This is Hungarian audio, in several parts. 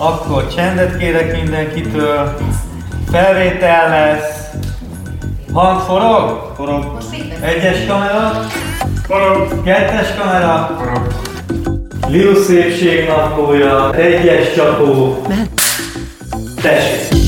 Akkor csendet kérek mindenkitől. Felvétel lesz. Hang forog? Forog. Egyes kamera? Forog. Kettes kamera? Forog. Liu szépség naplója. Egyes csapó. Tessék.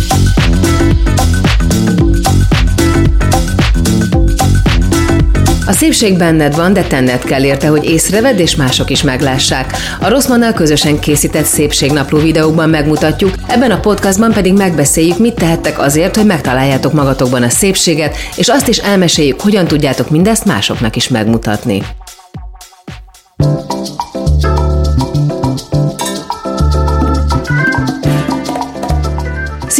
A szépség benned van, de tenned kell érte, hogy észrevedd és mások is meglássák. A Rosszmannal közösen készített szépségnapló videókban megmutatjuk, ebben a podcastban pedig megbeszéljük, mit tehettek azért, hogy megtaláljátok magatokban a szépséget, és azt is elmeséljük, hogyan tudjátok mindezt másoknak is megmutatni.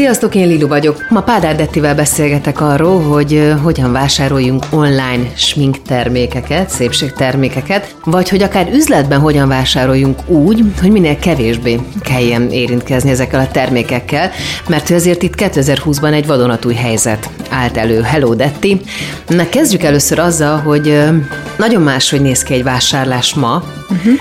Sziasztok, én Lilu vagyok. Ma Pádár Dettivel beszélgetek arról, hogy hogyan vásároljunk online smink termékeket, szépségtermékeket, vagy hogy akár üzletben hogyan vásároljunk úgy, hogy minél kevésbé kelljen érintkezni ezekkel a termékekkel, mert azért itt 2020-ban egy vadonatúj helyzet állt elő. Hello Detti! Na kezdjük először azzal, hogy nagyon máshogy néz ki egy vásárlás ma, uh-huh.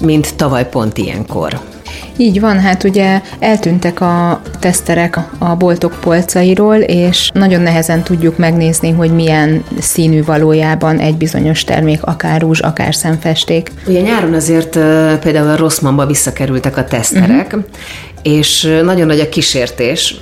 mint tavaly pont ilyenkor. Így van, hát ugye eltűntek a teszterek a boltok polcairól, és nagyon nehezen tudjuk megnézni, hogy milyen színű valójában egy bizonyos termék, akár rúzs, akár szemfesték. Ugye nyáron azért például a Rosszmanba visszakerültek a teszterek, uh-huh. és nagyon nagy a kísértés,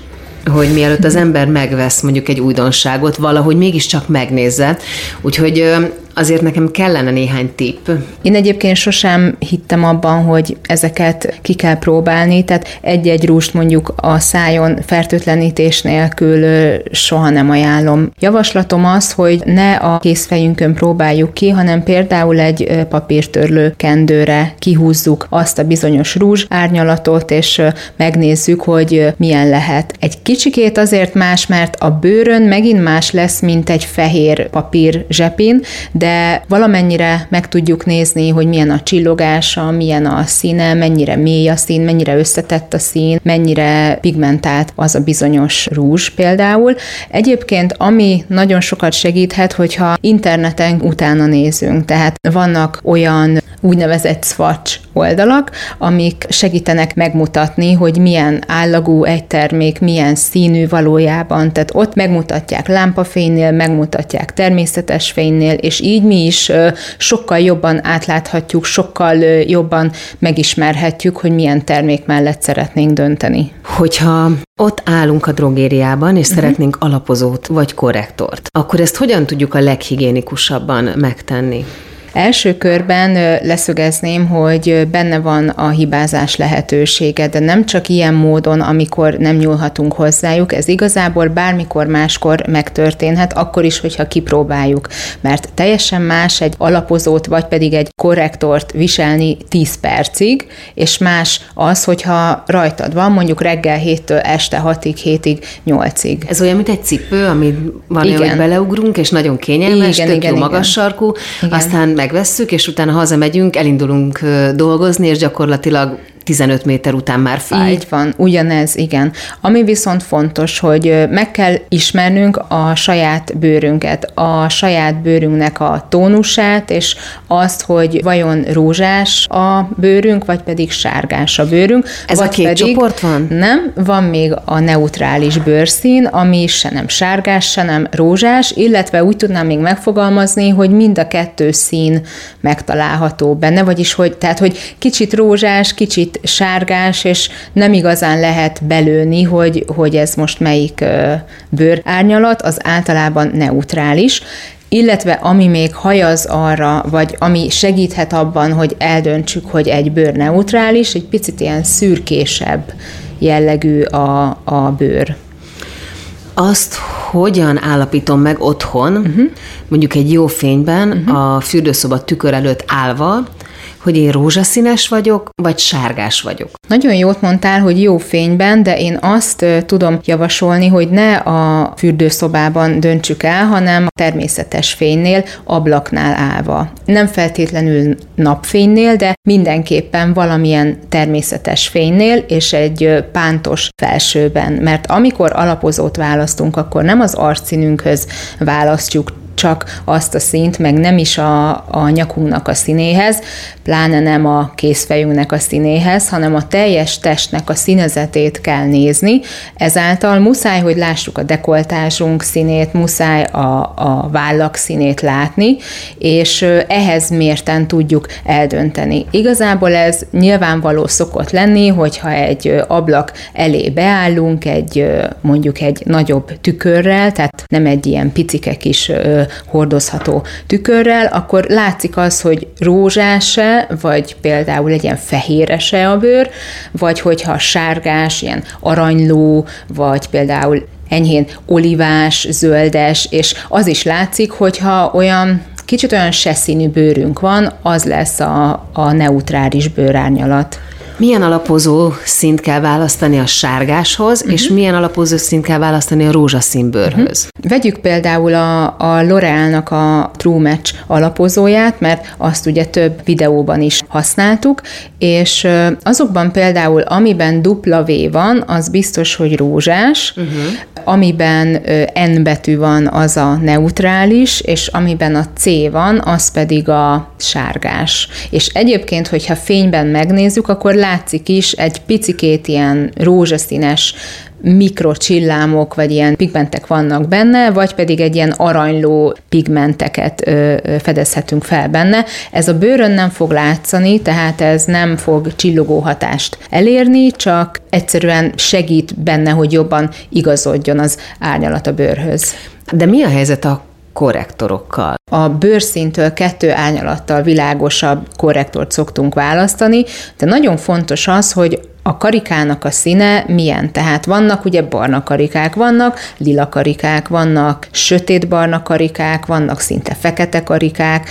hogy mielőtt az ember megvesz mondjuk egy újdonságot, valahogy mégiscsak megnézze. Úgyhogy azért nekem kellene néhány tipp. Én egyébként sosem hittem abban, hogy ezeket ki kell próbálni, tehát egy-egy rúst mondjuk a szájon fertőtlenítés nélkül soha nem ajánlom. Javaslatom az, hogy ne a készfejünkön próbáljuk ki, hanem például egy papírtörlő kendőre kihúzzuk azt a bizonyos rúzs árnyalatot, és megnézzük, hogy milyen lehet. Egy kicsikét azért más, mert a bőrön megint más lesz, mint egy fehér papír zsepin, de valamennyire meg tudjuk nézni, hogy milyen a csillogása, milyen a színe, mennyire mély a szín, mennyire összetett a szín, mennyire pigmentált az a bizonyos rúzs például. Egyébként, ami nagyon sokat segíthet, hogyha interneten utána nézünk, tehát vannak olyan úgynevezett swatch oldalak, amik segítenek megmutatni, hogy milyen állagú egy termék, milyen színű valójában, tehát ott megmutatják lámpafénynél, megmutatják természetes fénynél, és így mi is sokkal jobban átláthatjuk, sokkal jobban megismerhetjük, hogy milyen termék mellett szeretnénk dönteni. Hogyha ott állunk a drogériában, és uh-huh. szeretnénk alapozót vagy korrektort, akkor ezt hogyan tudjuk a leghigiénikusabban megtenni? Első körben leszögezném, hogy benne van a hibázás lehetősége, de nem csak ilyen módon, amikor nem nyúlhatunk hozzájuk, ez igazából bármikor máskor megtörténhet, akkor is, hogyha kipróbáljuk, mert teljesen más egy alapozót, vagy pedig egy korrektort viselni 10 percig, és más az, hogyha rajtad van, mondjuk reggel 7-től este 6-ig, 7-ig, 8-ig. Ez olyan, mint egy cipő, ami van, hogy beleugrunk, és nagyon kényelmes, igen, tök igen, jó igen. magas sarkú, igen. aztán megvesszük, és utána hazamegyünk, elindulunk dolgozni, és gyakorlatilag 15 méter után már fáj. Így van, ugyanez, igen. Ami viszont fontos, hogy meg kell ismernünk a saját bőrünket, a saját bőrünknek a tónusát, és azt, hogy vajon rózsás a bőrünk, vagy pedig sárgás a bőrünk. Ez vagy a két pedig, csoport van? Nem, van még a neutrális bőrszín, ami se nem sárgás, se nem rózsás, illetve úgy tudnám még megfogalmazni, hogy mind a kettő szín megtalálható benne, vagyis hogy, tehát, hogy kicsit rózsás, kicsit kicsit sárgás, és nem igazán lehet belőni, hogy, hogy ez most melyik bőr árnyalat, az általában neutrális, illetve ami még hajaz arra, vagy ami segíthet abban, hogy eldöntsük, hogy egy bőr neutrális, egy picit ilyen szürkésebb jellegű a, a bőr. Azt hogyan állapítom meg otthon, uh-huh. mondjuk egy jó fényben, uh-huh. a fürdőszoba tükör előtt állva, hogy én rózsaszínes vagyok, vagy sárgás vagyok. Nagyon jót mondtál, hogy jó fényben, de én azt tudom javasolni, hogy ne a fürdőszobában döntsük el, hanem a természetes fénynél, ablaknál állva. Nem feltétlenül napfénynél, de mindenképpen valamilyen természetes fénynél és egy pántos felsőben, mert amikor alapozót választunk, akkor nem az arcszínünkhöz választjuk csak azt a színt, meg nem is a, a nyakunknak a színéhez, pláne nem a készfejünknek a színéhez, hanem a teljes testnek a színezetét kell nézni. Ezáltal muszáj, hogy lássuk a dekoltásunk színét, muszáj a, a vállak színét látni, és ehhez mérten tudjuk eldönteni. Igazából ez nyilvánvaló szokott lenni, hogyha egy ablak elé beállunk, egy mondjuk egy nagyobb tükörrel, tehát nem egy ilyen picike kis hordozható tükörrel, akkor látszik az, hogy rózsás-e, vagy például legyen fehérese a bőr, vagy hogyha sárgás, ilyen aranyló, vagy például enyhén olivás, zöldes, és az is látszik, hogyha olyan kicsit olyan seszínű bőrünk van, az lesz a, a neutrális bőrárnyalat. Milyen alapozó szint kell választani a sárgáshoz, uh-huh. és milyen alapozó szint kell választani a rózsaszín bőrhöz? Uh-huh. Vegyük például a, a L'Oreal-nak a True Match alapozóját, mert azt ugye több videóban is használtuk, és azokban például, amiben dupla V van, az biztos, hogy rózsás, uh-huh. Amiben N betű van, az a neutrális, és amiben a C van, az pedig a sárgás. És egyébként, hogyha fényben megnézzük, akkor látszik is egy picikét ilyen rózsaszínes mikrocsillámok, vagy ilyen pigmentek vannak benne, vagy pedig egy ilyen aranyló pigmenteket ö, ö, fedezhetünk fel benne. Ez a bőrön nem fog látszani, tehát ez nem fog csillogó hatást elérni, csak egyszerűen segít benne, hogy jobban igazodjon az árnyalat a bőrhöz. De mi a helyzet a korrektorokkal. A bőrszintől kettő árnyalattal világosabb korrektort szoktunk választani, de nagyon fontos az, hogy a karikának a színe milyen. Tehát vannak ugye barna karikák, vannak lila karikák, vannak sötét barna karikák, vannak szinte fekete karikák,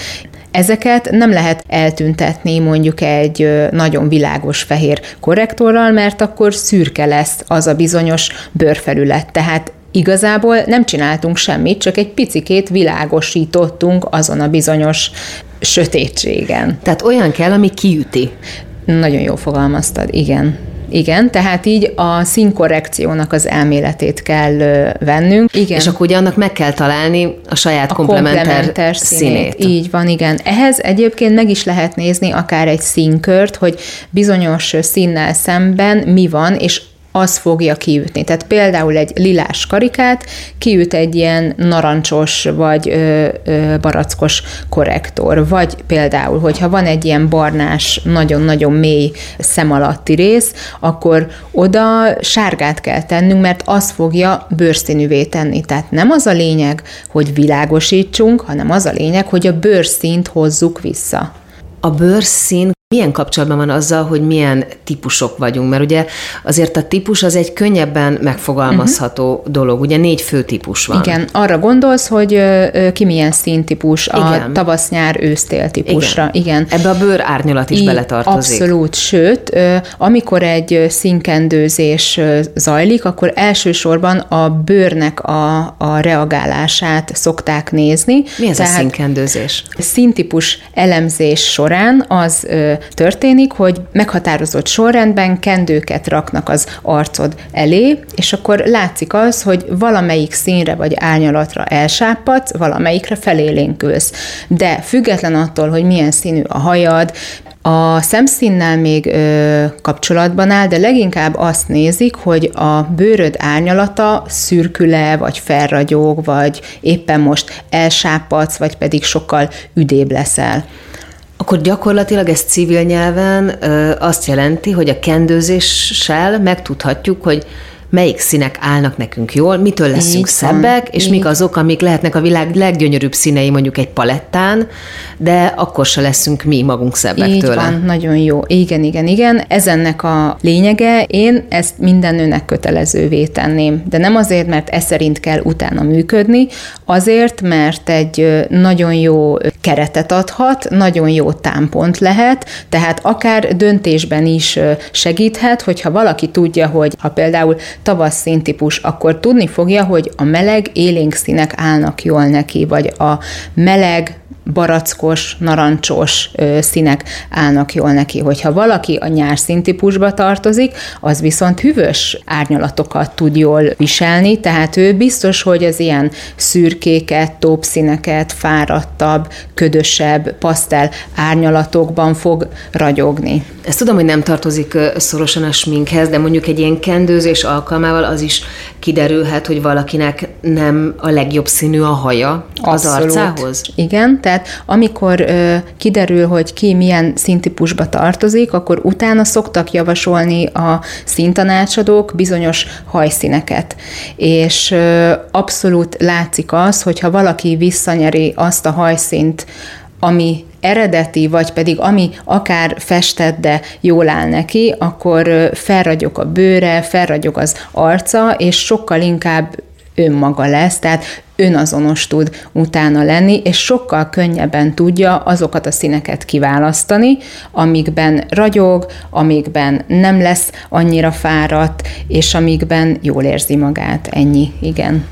Ezeket nem lehet eltüntetni mondjuk egy nagyon világos fehér korrektorral, mert akkor szürke lesz az a bizonyos bőrfelület. Tehát Igazából nem csináltunk semmit, csak egy picikét világosítottunk azon a bizonyos sötétségen. Tehát olyan kell, ami kiüti. Nagyon jó fogalmaztad, igen. Igen, tehát így a színkorrekciónak az elméletét kell vennünk. Igen. És akkor ugye annak meg kell találni a saját a komplementer, komplementer színét. színét. Így van, igen. Ehhez egyébként meg is lehet nézni akár egy színkört, hogy bizonyos színnel szemben mi van, és az fogja kiütni. Tehát például egy lilás karikát kiüt egy ilyen narancsos vagy ö, ö, barackos korrektor, vagy például, hogyha van egy ilyen barnás, nagyon-nagyon mély szem alatti rész, akkor oda sárgát kell tennünk, mert az fogja bőrszínűvé tenni. Tehát nem az a lényeg, hogy világosítsunk, hanem az a lényeg, hogy a bőrszínt hozzuk vissza. A bőrszín milyen kapcsolatban van azzal, hogy milyen típusok vagyunk? Mert ugye azért a típus az egy könnyebben megfogalmazható uh-huh. dolog. Ugye négy fő típus van. Igen, arra gondolsz, hogy ki milyen színtípus, a Igen. tavasz-nyár ősztél típusra. Igen. Igen. Ebbe a bőr árnyalat is I, beletartozik. Abszolút, sőt, amikor egy színkendőzés zajlik, akkor elsősorban a bőrnek a, a reagálását szokták nézni. Mi ez Tehát a színkendőzés? Színtípus elemzés során az történik, hogy meghatározott sorrendben kendőket raknak az arcod elé, és akkor látszik az, hogy valamelyik színre vagy árnyalatra elsápadsz, valamelyikre felélénkülsz. De független attól, hogy milyen színű a hajad, a szemszínnel még ö, kapcsolatban áll, de leginkább azt nézik, hogy a bőröd árnyalata szürküle, vagy felragyog, vagy éppen most elsápadsz, vagy pedig sokkal üdébb leszel. Akkor gyakorlatilag ez civil nyelven ö, azt jelenti, hogy a kendőzéssel megtudhatjuk, hogy melyik színek állnak nekünk jól, mitől leszünk így szebbek, van, és így. mik azok, amik lehetnek a világ leggyönyörűbb színei mondjuk egy palettán, de akkor se leszünk mi magunk szebbek így tőle. Van, nagyon jó. Igen, igen, igen. Ez ennek a lényege. Én ezt minden nőnek kötelezővé tenném. De nem azért, mert ez szerint kell utána működni, azért, mert egy nagyon jó keretet adhat, nagyon jó támpont lehet, tehát akár döntésben is segíthet, hogyha valaki tudja, hogy ha például tavasz színtípus, akkor tudni fogja, hogy a meleg élénk színek állnak jól neki, vagy a meleg barackos, narancsos színek állnak jól neki. Hogyha valaki a nyárszín típusba tartozik, az viszont hűvös árnyalatokat tud jól viselni, tehát ő biztos, hogy az ilyen szürkéket, tópszíneket, fáradtabb, ködösebb, pasztel árnyalatokban fog ragyogni. Ezt tudom, hogy nem tartozik szorosan a sminkhez, de mondjuk egy ilyen kendőzés alkalmával az is kiderülhet, hogy valakinek nem a legjobb színű a haja az Abszolút. arcához. Igen, tehát amikor ö, kiderül, hogy ki milyen színtípusba tartozik, akkor utána szoktak javasolni a színtanácsadók bizonyos hajszíneket. És ö, abszolút látszik az, hogyha valaki visszanyeri azt a hajszínt, ami eredeti, vagy pedig ami akár festett, de jól áll neki, akkor felragyog a bőre, felragyog az arca, és sokkal inkább önmaga lesz, tehát önazonos tud utána lenni, és sokkal könnyebben tudja azokat a színeket kiválasztani, amikben ragyog, amikben nem lesz annyira fáradt, és amikben jól érzi magát. Ennyi, igen.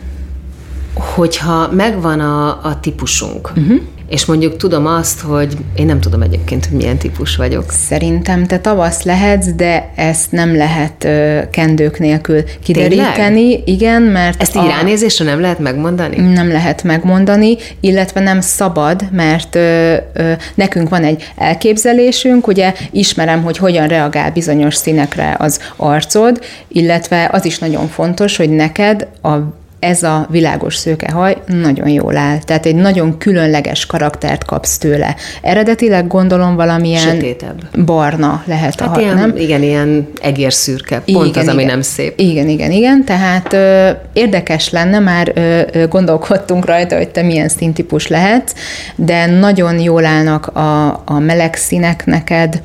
Hogyha megvan a, a típusunk, uh-huh és mondjuk tudom azt, hogy én nem tudom egyébként, hogy milyen típus vagyok. Szerintem te tavasz lehetsz, de ezt nem lehet ö, kendők nélkül kideríteni. Tényleg? Igen, mert... Ezt a... ránézésre nem lehet megmondani? Nem lehet megmondani, illetve nem szabad, mert ö, ö, nekünk van egy elképzelésünk, ugye ismerem, hogy hogyan reagál bizonyos színekre az arcod, illetve az is nagyon fontos, hogy neked a ez a világos szőke haj nagyon jól áll. Tehát egy nagyon különleges karaktert kapsz tőle. Eredetileg gondolom valamilyen Sötétebb. barna lehet hát a haj, ilyen, nem? Igen, ilyen egérszürke. Pont igen, az, ami igen. nem szép. Igen, igen, igen. Tehát ö, érdekes lenne, már ö, ö, gondolkodtunk rajta, hogy te milyen színtípus lehetsz, de nagyon jól állnak a, a meleg színek neked,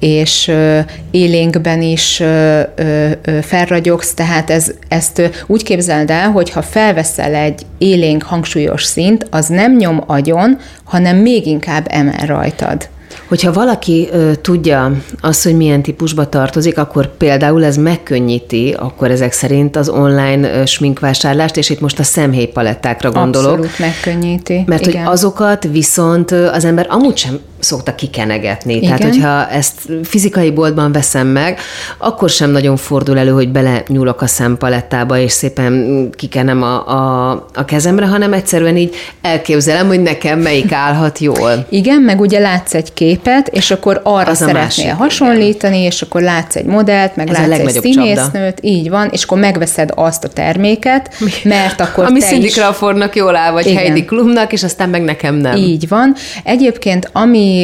és ö, élénkben is ö, ö, felragyogsz, tehát ez, ezt úgy képzeld el, hogy ha felveszel egy élénk hangsúlyos szint, az nem nyom agyon, hanem még inkább emel rajtad. Hogyha valaki ö, tudja azt, hogy milyen típusba tartozik, akkor például ez megkönnyíti, akkor ezek szerint az online ö, sminkvásárlást, és itt most a szemhéjpalettákra gondolok. Abszolút megkönnyíti. Mert igen. hogy azokat viszont az ember amúgy sem szokta kikenegetni. Igen. Tehát, hogyha ezt fizikai boltban veszem meg, akkor sem nagyon fordul elő, hogy bele nyúlok a szempalettába, és szépen kikenem a, a, a kezemre, hanem egyszerűen így elképzelem, hogy nekem melyik állhat jól. Igen, meg ugye látsz egy képet, és akkor arra Az szeretnél másik, hasonlítani, és akkor látsz egy modellt, meg Ez látsz egy színésznőt, így van, és akkor megveszed azt a terméket, mert akkor Ami te Cindy is... Crawfordnak jól áll, vagy Igen. Heidi Klumnak, és aztán meg nekem nem. Így van. Egyébként, ami,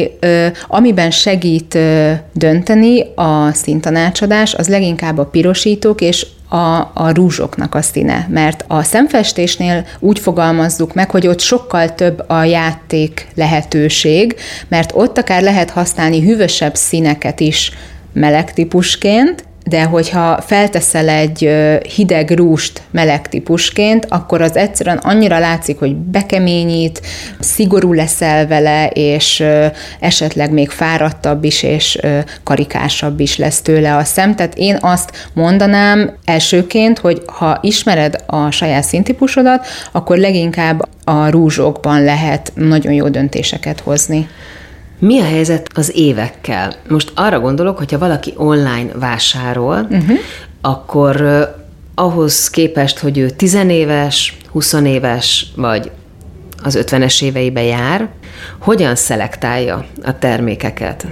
amiben segít dönteni a színtanácsadás, az leginkább a pirosítók és a, a rúzsoknak a színe, mert a szemfestésnél úgy fogalmazzuk meg, hogy ott sokkal több a játék lehetőség, mert ott akár lehet használni hűvösebb színeket is meleg típusként, de hogyha felteszel egy hideg rúst meleg típusként, akkor az egyszerűen annyira látszik, hogy bekeményít, szigorú leszel vele, és esetleg még fáradtabb is, és karikásabb is lesz tőle a szem. Tehát én azt mondanám elsőként, hogy ha ismered a saját színtípusodat, akkor leginkább a rúzsokban lehet nagyon jó döntéseket hozni. Mi a helyzet az évekkel? Most arra gondolok, hogyha valaki online vásárol, uh-huh. akkor ahhoz képest, hogy ő tizenéves, 20 éves, vagy az 50-es éveibe jár, hogyan szelektálja a termékeket?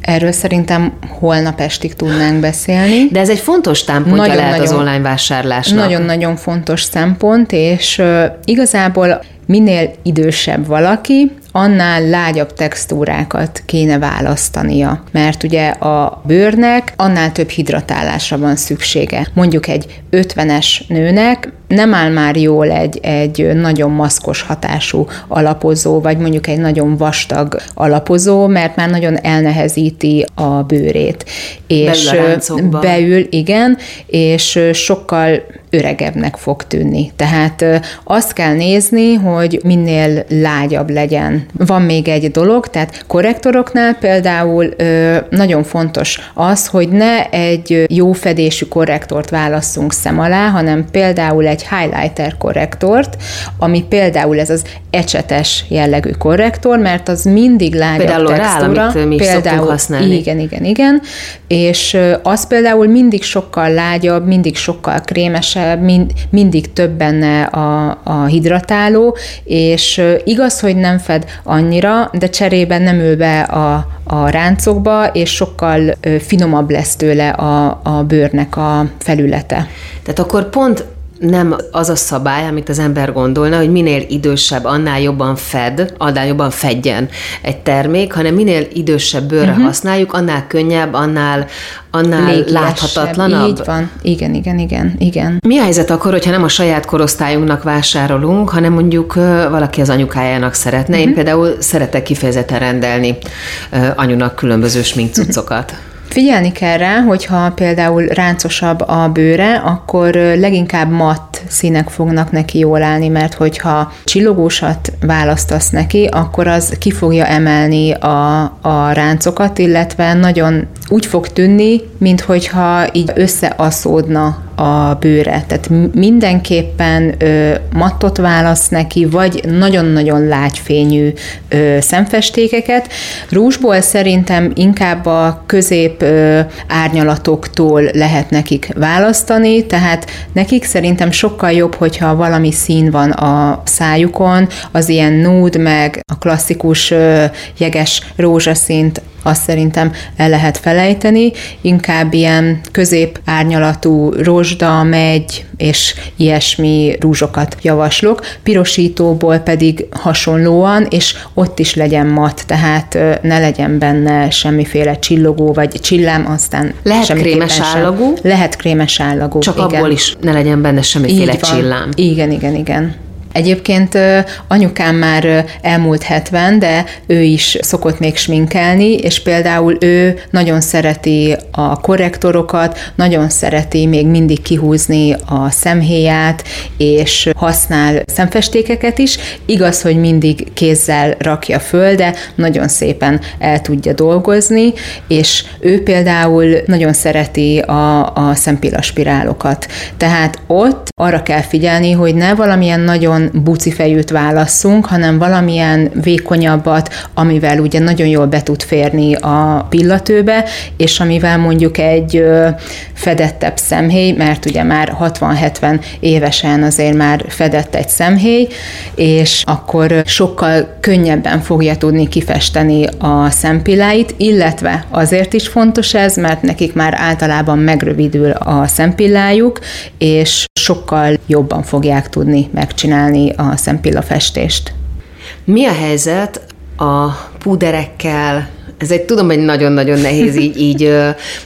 Erről szerintem holnap estig tudnánk beszélni. De ez egy fontos támpontja nagyon, lehet nagyon, az online vásárlásnak. Nagyon-nagyon fontos szempont, és igazából minél idősebb valaki, annál lágyabb textúrákat kéne választania, mert ugye a bőrnek annál több hidratálásra van szüksége. Mondjuk egy 50-es nőnek nem áll már jól egy, egy nagyon maszkos hatású alapozó, vagy mondjuk egy nagyon vastag alapozó, mert már nagyon elnehezíti a bőrét. És beül, beül igen, és sokkal öregebbnek fog tűnni. Tehát azt kell nézni, hogy minél lágyabb legyen. Van még egy dolog, tehát korrektoroknál például nagyon fontos az, hogy ne egy jó fedésű korrektort válasszunk szem alá, hanem például egy highlighter korrektort, ami például ez az ecsetes jellegű korrektor, mert az mindig lágyabb például textúra. Amit mi például, használni. Igen, igen, igen. És az például mindig sokkal lágyabb, mindig sokkal krémesebb, mind, mindig több benne a, a hidratáló, és igaz, hogy nem fed annyira, de cserében nem ül be a, a ráncokba, és sokkal finomabb lesz tőle a, a bőrnek a felülete. Tehát akkor pont nem az a szabály, amit az ember gondolna, hogy minél idősebb, annál jobban fed, annál jobban fedjen egy termék, hanem minél idősebb bőrre uh-huh. használjuk, annál könnyebb, annál, annál láthatatlanabb. Így van. Igen, igen, igen, igen. Mi a helyzet akkor, hogyha nem a saját korosztályunknak vásárolunk, hanem mondjuk valaki az anyukájának szeretne? Uh-huh. Én mhm. például szeretek kifejezetten rendelni anyunak különböző sminkcuccokat. Uh-huh. Figyelni kell rá, hogyha például ráncosabb a bőre, akkor leginkább matt színek fognak neki jól állni, mert hogyha csillogósat választasz neki, akkor az ki fogja emelni a, a ráncokat, illetve nagyon úgy fog tűnni, minthogyha így összeaszódna a bőre. Tehát mindenképpen ö, mattot válasz neki, vagy nagyon-nagyon lágyfényű ö, szemfestékeket. Rúzsból szerintem inkább a közép ö, árnyalatoktól lehet nekik választani, tehát nekik szerintem sokkal jobb, hogyha valami szín van a szájukon, az ilyen nude, meg a klasszikus ö, jeges rózsaszínt azt szerintem el lehet felejteni, inkább ilyen közép árnyalatú rozsda, megy, és ilyesmi rúzsokat javaslok. Pirosítóból pedig hasonlóan, és ott is legyen mat, tehát ne legyen benne semmiféle csillogó, vagy csillám, aztán Lehet krémes állagú? Lehet krémes állagú, Csak igen. abból is ne legyen benne semmiféle csillám. Igen, igen, igen. Egyébként anyukám már elmúlt 70, de ő is szokott még sminkelni, és például ő nagyon szereti a korrektorokat, nagyon szereti még mindig kihúzni a szemhéját, és használ szemfestékeket is. Igaz, hogy mindig kézzel rakja föl, de nagyon szépen el tudja dolgozni, és ő például nagyon szereti a, a szempillaspirálokat. Tehát ott arra kell figyelni, hogy ne valamilyen nagyon buci fejűt válasszunk, hanem valamilyen vékonyabbat, amivel ugye nagyon jól be tud férni a pillatőbe, és amivel mondjuk egy fedettebb szemhéj, mert ugye már 60-70 évesen azért már fedett egy szemhéj, és akkor sokkal könnyebben fogja tudni kifesteni a szempilláit, illetve azért is fontos ez, mert nekik már általában megrövidül a szempillájuk, és sokkal jobban fogják tudni megcsinálni csinálni a szempillafestést. Mi a helyzet a púderekkel, ez egy tudom, hogy nagyon-nagyon nehéz így, így,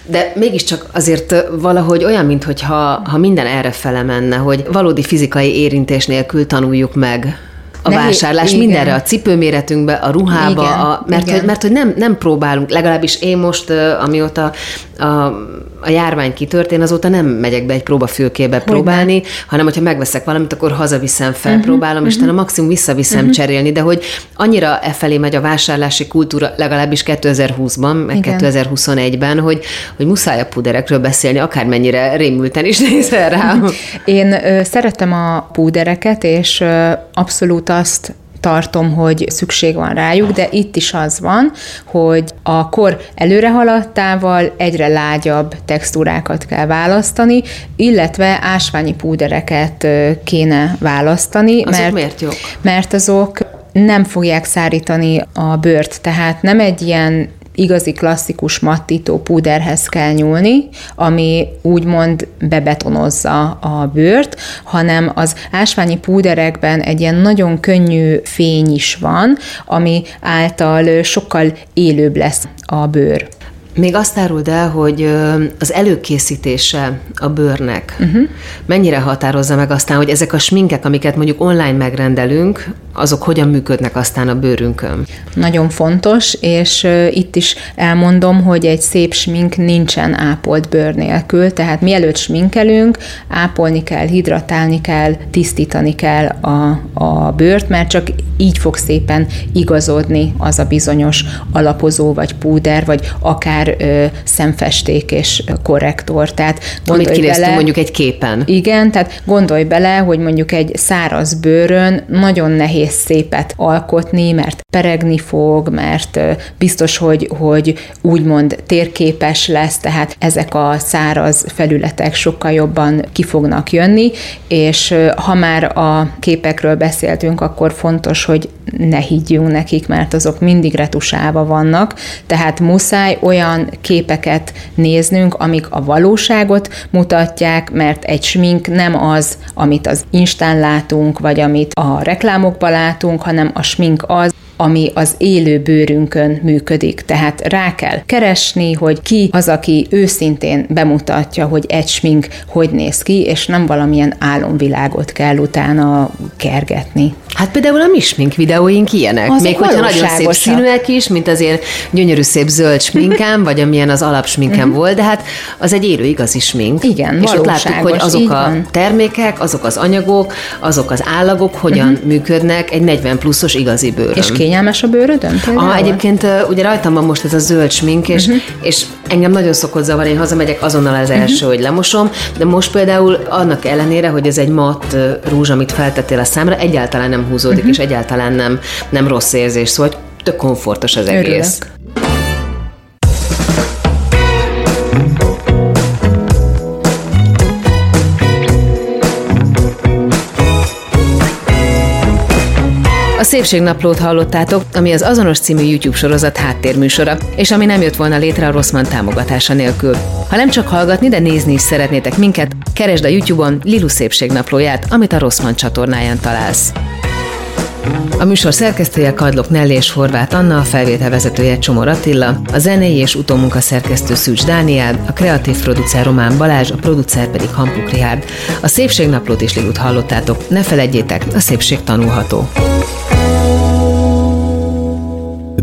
de mégiscsak azért valahogy olyan, mintha ha minden erre fele menne, hogy valódi fizikai érintés nélkül tanuljuk meg a Nehéz, vásárlás igen. mindenre, a cipőméretünkbe, a ruhába, igen, a, mert, igen. Hogy, mert hogy nem, nem próbálunk, legalábbis én most, amióta a a járvány kitört, én azóta nem megyek be egy próbafülkébe próbálni, ne? hanem hogyha megveszek valamit, akkor hazaviszem, felpróbálom, uh-huh, és uh-huh. utána maximum visszaviszem uh-huh. cserélni, de hogy annyira e felé megy a vásárlási kultúra, legalábbis 2020-ban, meg Igen. 2021-ben, hogy, hogy muszáj a puderekről beszélni, akármennyire rémülten is nézel rá. Én ö, szeretem a púdereket, és ö, abszolút azt tartom, hogy szükség van rájuk, de itt is az van, hogy a kor előre haladtával egyre lágyabb textúrákat kell választani, illetve ásványi púdereket kéne választani. Azok mert, miért jók? Mert azok nem fogják szárítani a bőrt, tehát nem egy ilyen igazi klasszikus mattító púderhez kell nyúlni, ami úgymond bebetonozza a bőrt, hanem az ásványi púderekben egy ilyen nagyon könnyű fény is van, ami által sokkal élőbb lesz a bőr. Még azt áruld el, hogy az előkészítése a bőrnek uh-huh. mennyire határozza meg aztán, hogy ezek a sminkek, amiket mondjuk online megrendelünk, azok hogyan működnek aztán a bőrünkön? Nagyon fontos, és itt is elmondom, hogy egy szép smink nincsen ápolt bőr nélkül, tehát mielőtt sminkelünk, ápolni kell, hidratálni kell, tisztítani kell a, a bőrt, mert csak így fog szépen igazodni az a bizonyos alapozó, vagy púder, vagy akár ö, szemfesték és korrektor. Tehát Amit bele, mondjuk egy képen. Igen, tehát gondolj bele, hogy mondjuk egy száraz bőrön nagyon nehéz egész szépet alkotni, mert peregni fog, mert biztos, hogy, hogy úgymond térképes lesz, tehát ezek a száraz felületek sokkal jobban ki fognak jönni, és ha már a képekről beszéltünk, akkor fontos, hogy ne higgyünk nekik, mert azok mindig retusálva vannak, tehát muszáj olyan képeket néznünk, amik a valóságot mutatják, mert egy smink nem az, amit az Instán látunk, vagy amit a reklámokban látunk, hanem a smink az, ami az élő bőrünkön működik. Tehát rá kell keresni, hogy ki az, aki őszintén bemutatja, hogy egy smink hogy néz ki, és nem valamilyen álomvilágot kell utána kergetni. Hát például a mi smink videóink ilyenek. Azok Még hogyha nagyon szép színűek is, mint azért gyönyörű szép zöld sminkám, vagy amilyen az alapsminkem volt, de hát az egy élő igazi smink. Igen, És ott láttuk, hogy azok a termékek, azok az anyagok, azok az állagok hogyan uh-huh. működnek egy 40 pluszos igazi bőrön. És kényelmes a bőrödön? Ah, egyébként ugye rajtam van most ez a zöld smink, és, uh-huh. és engem nagyon szokott zavarni, én hazamegyek azonnal az első, uh-huh. hogy lemosom, de most például annak ellenére, hogy ez egy matt rúzs, amit feltettél a számra, egyáltalán nem húzódik, uh-huh. és egyáltalán nem, nem rossz érzés, szóval tök komfortos az egész. Örülök. A Szépségnaplót hallottátok, ami az azonos című YouTube sorozat háttérműsora, és ami nem jött volna létre a Rosszman támogatása nélkül. Ha nem csak hallgatni, de nézni is szeretnétek minket, keresd a YouTube-on Lilu Szépségnaplóját, amit a Rosszman csatornáján találsz. A műsor szerkesztője Kadlok Nelly és Horváth Anna, a felvételvezetője Csomor Attila, a zenei és utómunka szerkesztő Szűcs Dániel, a kreatív producer Román Balázs, a producer pedig Hampuk Rihárd. A Szépségnaplót is Lilut hallottátok. Ne felejtjétek, a szépség tanulható.